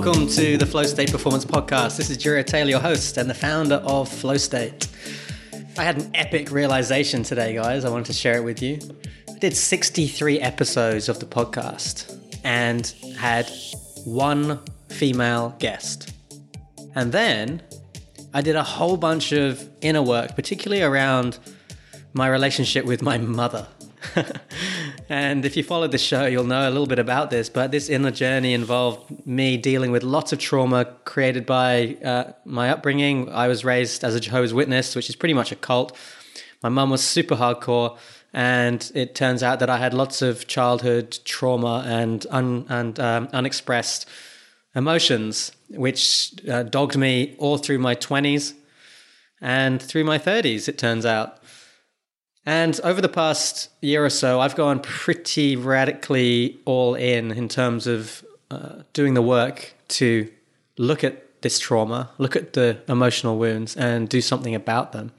Welcome to the Flow State Performance Podcast. This is Jiro Taylor, your host and the founder of Flow State. I had an epic realization today, guys. I wanted to share it with you. I did 63 episodes of the podcast and had one female guest. And then I did a whole bunch of inner work, particularly around my relationship with my mother. and if you followed the show, you'll know a little bit about this. But this inner journey involved me dealing with lots of trauma created by uh, my upbringing. I was raised as a Jehovah's Witness, which is pretty much a cult. My mum was super hardcore, and it turns out that I had lots of childhood trauma and un- and um, unexpressed emotions, which uh, dogged me all through my twenties and through my thirties. It turns out. And over the past year or so, I've gone pretty radically all in in terms of uh, doing the work to look at this trauma, look at the emotional wounds, and do something about them.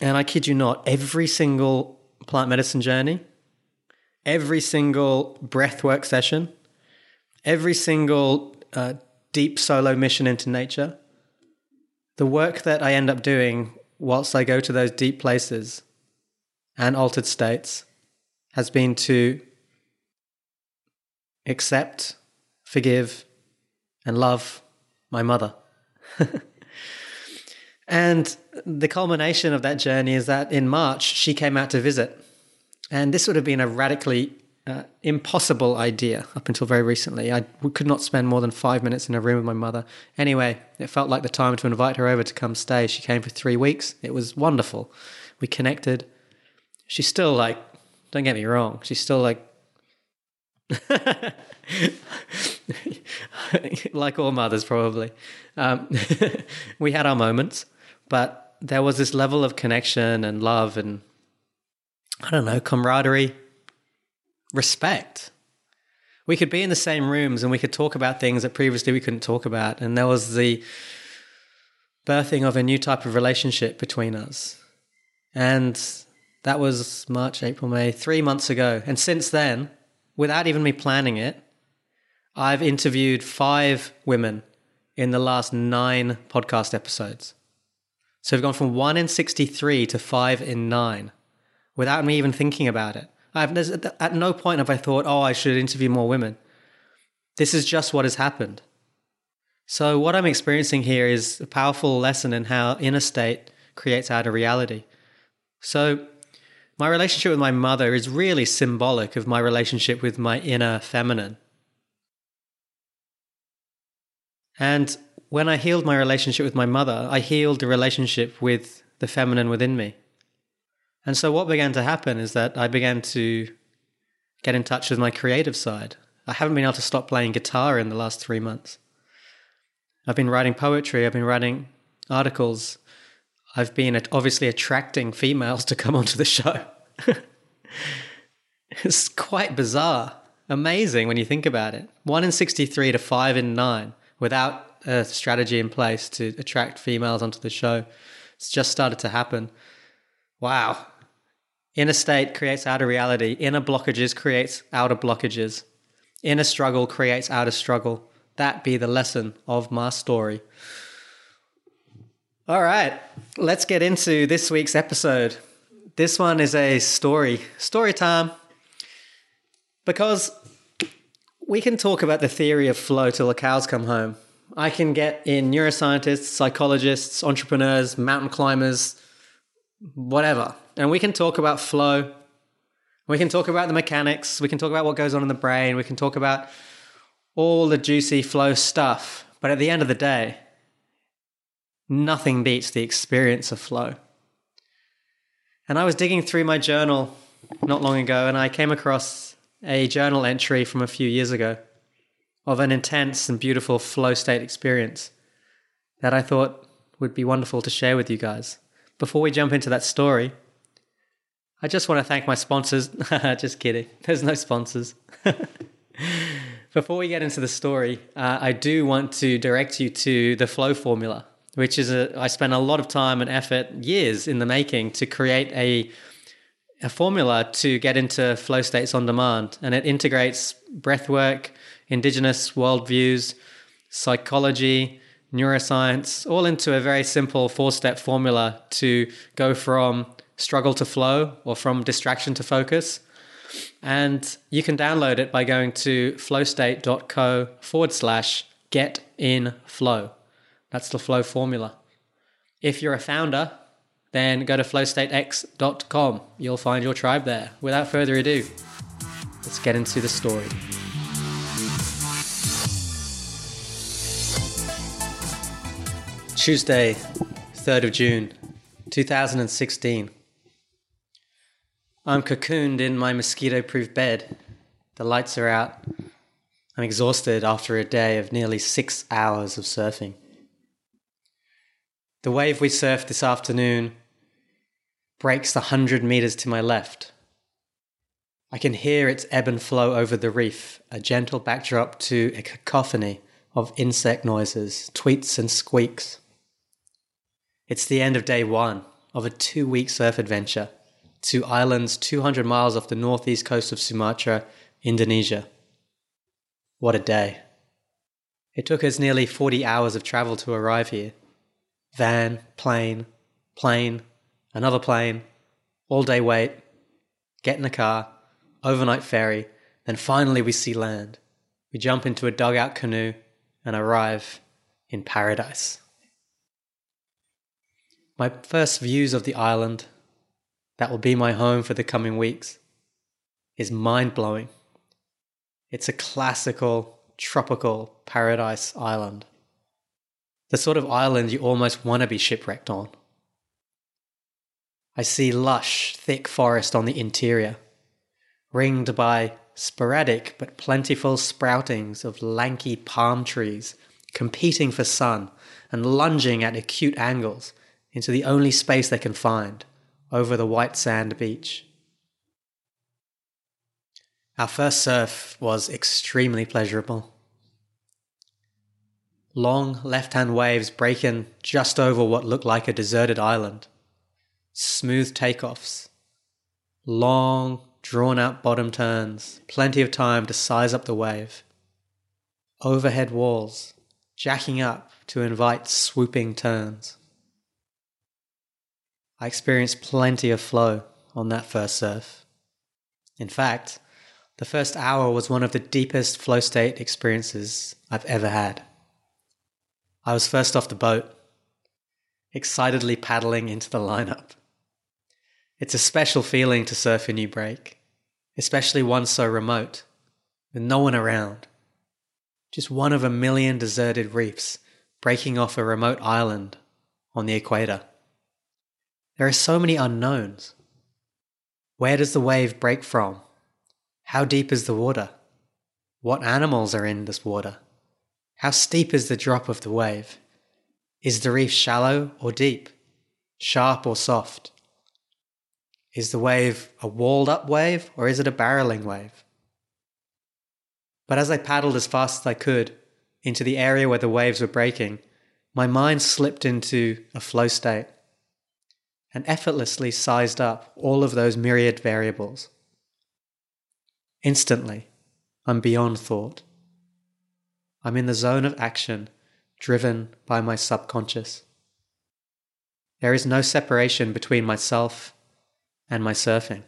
And I kid you not, every single plant medicine journey, every single breathwork session, every single uh, deep solo mission into nature, the work that I end up doing whilst I go to those deep places and altered states has been to accept, forgive, and love my mother. and the culmination of that journey is that in March, she came out to visit. And this would have been a radically uh, impossible idea up until very recently. I could not spend more than five minutes in a room with my mother. Anyway, it felt like the time to invite her over to come stay. She came for three weeks. It was wonderful. We connected she's still like, don't get me wrong, she's still like, like all mothers probably. Um, we had our moments, but there was this level of connection and love and I don't know, camaraderie, respect. We could be in the same rooms and we could talk about things that previously we couldn't talk about. And there was the birthing of a new type of relationship between us. And that was March, April, May, three months ago. And since then, without even me planning it, I've interviewed five women in the last nine podcast episodes. So we've gone from one in 63 to five in nine without me even thinking about it. I've, at no point have I thought, oh, I should interview more women. This is just what has happened. So, what I'm experiencing here is a powerful lesson in how inner state creates outer reality. So, my relationship with my mother is really symbolic of my relationship with my inner feminine. And when I healed my relationship with my mother, I healed the relationship with the feminine within me. And so what began to happen is that I began to get in touch with my creative side. I haven't been able to stop playing guitar in the last three months. I've been writing poetry, I've been writing articles, I've been obviously attracting females to come onto the show. it's quite bizarre. Amazing when you think about it. One in 63 to five in nine without a strategy in place to attract females onto the show. It's just started to happen. Wow. Inner state creates outer reality. Inner blockages creates outer blockages. Inner struggle creates outer struggle. That be the lesson of my story. All right, let's get into this week's episode. This one is a story, story time. Because we can talk about the theory of flow till the cows come home. I can get in neuroscientists, psychologists, entrepreneurs, mountain climbers, whatever. And we can talk about flow. We can talk about the mechanics. We can talk about what goes on in the brain. We can talk about all the juicy flow stuff. But at the end of the day, nothing beats the experience of flow. And I was digging through my journal not long ago and I came across a journal entry from a few years ago of an intense and beautiful flow state experience that I thought would be wonderful to share with you guys. Before we jump into that story, I just want to thank my sponsors. just kidding, there's no sponsors. Before we get into the story, uh, I do want to direct you to the flow formula which is a, I spent a lot of time and effort, years in the making, to create a a formula to get into flow states on demand, and it integrates breathwork, indigenous worldviews, psychology, neuroscience, all into a very simple four step formula to go from struggle to flow or from distraction to focus. And you can download it by going to flowstate.co forward slash get in flow. That's the flow formula. If you're a founder, then go to flowstatex.com. You'll find your tribe there. Without further ado, let's get into the story. Tuesday, 3rd of June, 2016. I'm cocooned in my mosquito proof bed. The lights are out. I'm exhausted after a day of nearly six hours of surfing. The wave we surfed this afternoon breaks the hundred meters to my left. I can hear its ebb and flow over the reef, a gentle backdrop to a cacophony of insect noises, tweets, and squeaks. It's the end of day one of a two week surf adventure to islands 200 miles off the northeast coast of Sumatra, Indonesia. What a day. It took us nearly 40 hours of travel to arrive here. Van, plane, plane, another plane, all day wait, get in the car, overnight ferry, then finally we see land. We jump into a dugout canoe and arrive in paradise. My first views of the island, that will be my home for the coming weeks, is mind blowing. It's a classical, tropical paradise island. The sort of island you almost want to be shipwrecked on. I see lush, thick forest on the interior, ringed by sporadic but plentiful sproutings of lanky palm trees competing for sun and lunging at acute angles into the only space they can find over the white sand beach. Our first surf was extremely pleasurable. Long left hand waves breaking just over what looked like a deserted island. Smooth takeoffs. Long, drawn out bottom turns, plenty of time to size up the wave. Overhead walls, jacking up to invite swooping turns. I experienced plenty of flow on that first surf. In fact, the first hour was one of the deepest flow state experiences I've ever had. I was first off the boat, excitedly paddling into the lineup. It's a special feeling to surf a new break, especially one so remote, with no one around. Just one of a million deserted reefs breaking off a remote island on the equator. There are so many unknowns. Where does the wave break from? How deep is the water? What animals are in this water? How steep is the drop of the wave? Is the reef shallow or deep? Sharp or soft? Is the wave a walled up wave or is it a barreling wave? But as I paddled as fast as I could into the area where the waves were breaking, my mind slipped into a flow state and effortlessly sized up all of those myriad variables. Instantly, I'm beyond thought. I'm in the zone of action, driven by my subconscious. There is no separation between myself and my surfing.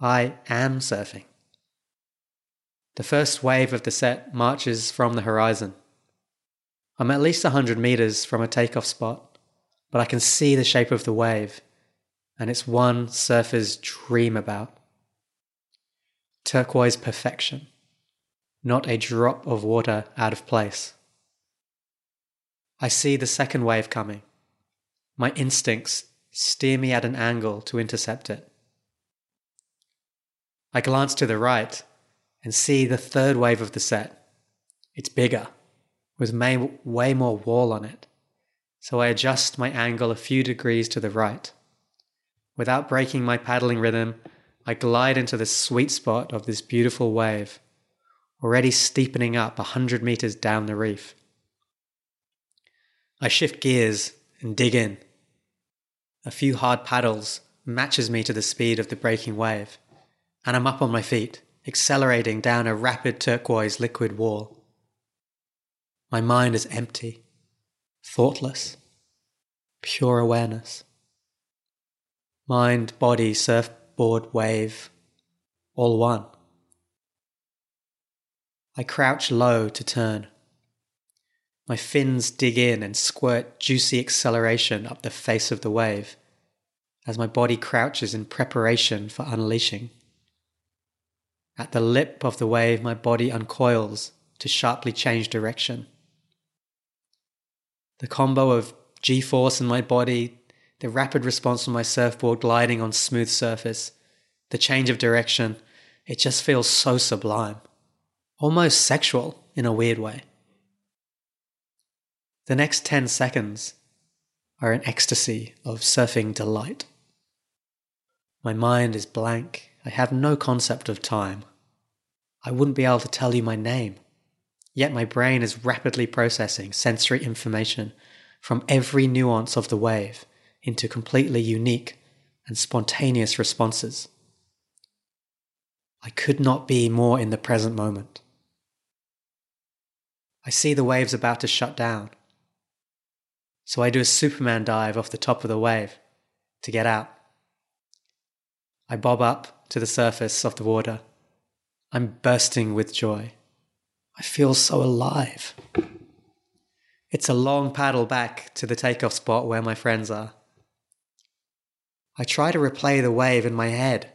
I am surfing. The first wave of the set marches from the horizon. I'm at least 100 meters from a takeoff spot but I can see the shape of the wave, and it's one surfers dream about. Turquoise perfection, not a drop of water out of place. I see the second wave coming. My instincts steer me at an angle to intercept it. I glance to the right and see the third wave of the set. It's bigger, with way more wall on it so I adjust my angle a few degrees to the right. Without breaking my paddling rhythm, I glide into the sweet spot of this beautiful wave, already steepening up a hundred meters down the reef. I shift gears and dig in. A few hard paddles matches me to the speed of the breaking wave, and I'm up on my feet, accelerating down a rapid turquoise liquid wall. My mind is empty, thoughtless, pure awareness. Mind, body, surfboard, wave, all one. I crouch low to turn. My fins dig in and squirt juicy acceleration up the face of the wave as my body crouches in preparation for unleashing. At the lip of the wave, my body uncoils to sharply change direction. The combo of G force in my body, the rapid response from my surfboard gliding on smooth surface, the change of direction, it just feels so sublime, almost sexual in a weird way. The next 10 seconds are an ecstasy of surfing delight. My mind is blank. I have no concept of time. I wouldn't be able to tell you my name. Yet my brain is rapidly processing sensory information from every nuance of the wave into completely unique and spontaneous responses. I could not be more in the present moment. I see the waves about to shut down. So I do a Superman dive off the top of the wave to get out. I bob up to the surface of the water. I'm bursting with joy. I feel so alive. It's a long paddle back to the takeoff spot where my friends are. I try to replay the wave in my head,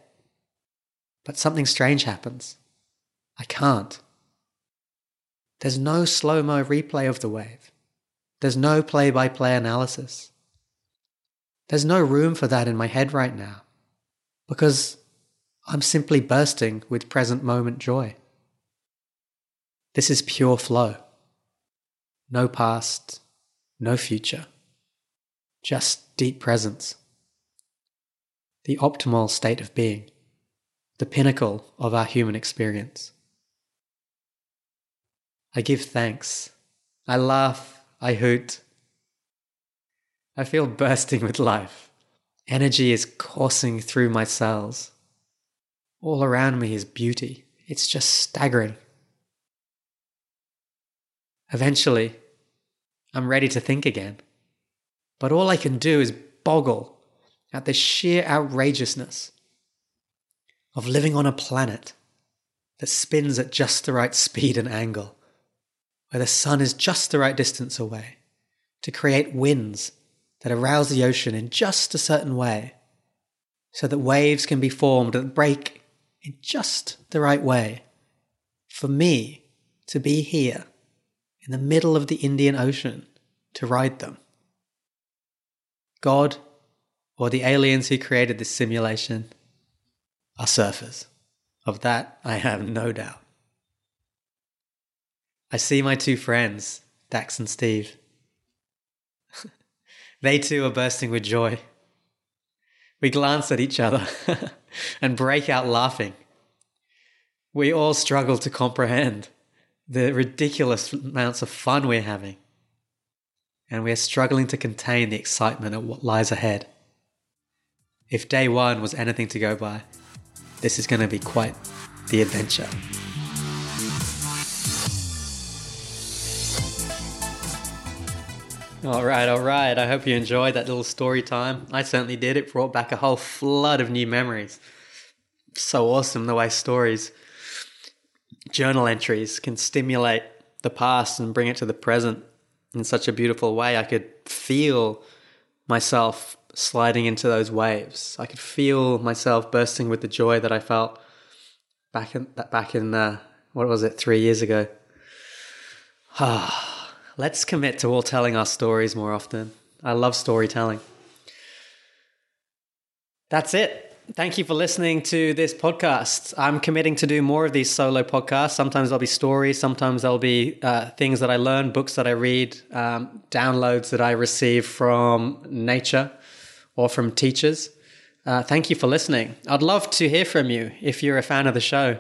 but something strange happens. I can't. There's no slow mo replay of the wave. There's no play by play analysis. There's no room for that in my head right now because I'm simply bursting with present moment joy. This is pure flow. No past, no future, just deep presence. The optimal state of being, the pinnacle of our human experience. I give thanks. I laugh. I hoot. I feel bursting with life. Energy is coursing through my cells. All around me is beauty. It's just staggering. Eventually, I'm ready to think again. But all I can do is boggle at the sheer outrageousness of living on a planet that spins at just the right speed and angle, where the sun is just the right distance away, to create winds that arouse the ocean in just a certain way, so that waves can be formed that break in just the right way. For me to be here in the middle of the Indian Ocean to ride them. God or the aliens who created this simulation are surfers. Of that, I have no doubt. I see my two friends, Dax and Steve. They too are bursting with joy. We glance at each other and break out laughing. We all struggle to comprehend the ridiculous amounts of fun we're having. And we're struggling to contain the excitement of what lies ahead. If day one was anything to go by, this is going to be quite the adventure. All right, all right. I hope you enjoyed that little story time. I certainly did. It brought back a whole flood of new memories. So awesome the way stories, journal entries can stimulate the past and bring it to the present in such a beautiful way. I could feel myself sliding into those waves. I could feel myself bursting with the joy that I felt back in back in uh, what was it three years ago. Ah. Let's commit to all telling our stories more often. I love storytelling. That's it. Thank you for listening to this podcast. I'm committing to do more of these solo podcasts. Sometimes there'll be stories, sometimes there'll be uh, things that I learn, books that I read, um, downloads that I receive from nature or from teachers. Uh, thank you for listening. I'd love to hear from you if you're a fan of the show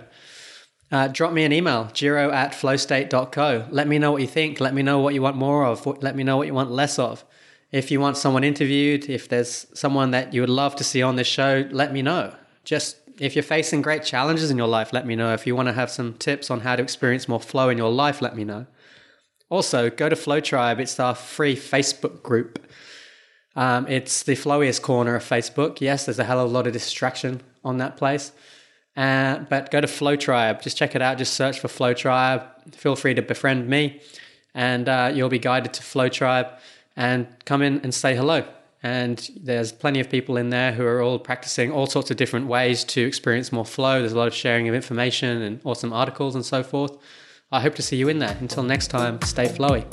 uh, drop me an email, jiro at flowstate.co. Let me know what you think. Let me know what you want more of. Let me know what you want less of. If you want someone interviewed, if there's someone that you would love to see on this show, let me know. Just if you're facing great challenges in your life, let me know. If you want to have some tips on how to experience more flow in your life, let me know. Also, go to Flow Tribe. It's our free Facebook group. Um, it's the flowiest corner of Facebook. Yes, there's a hell of a lot of distraction on that place. Uh, but go to Flow Tribe. Just check it out. Just search for Flow Tribe. Feel free to befriend me, and uh, you'll be guided to Flow Tribe. And come in and say hello. And there's plenty of people in there who are all practicing all sorts of different ways to experience more flow. There's a lot of sharing of information and awesome articles and so forth. I hope to see you in there. Until next time, stay flowy.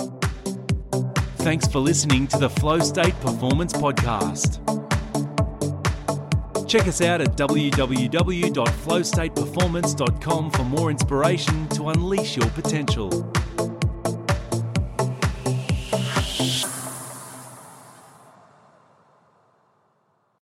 Thanks for listening to the Flow State Performance Podcast. Check us out at www.flowstateperformance.com for more inspiration to unleash your potential.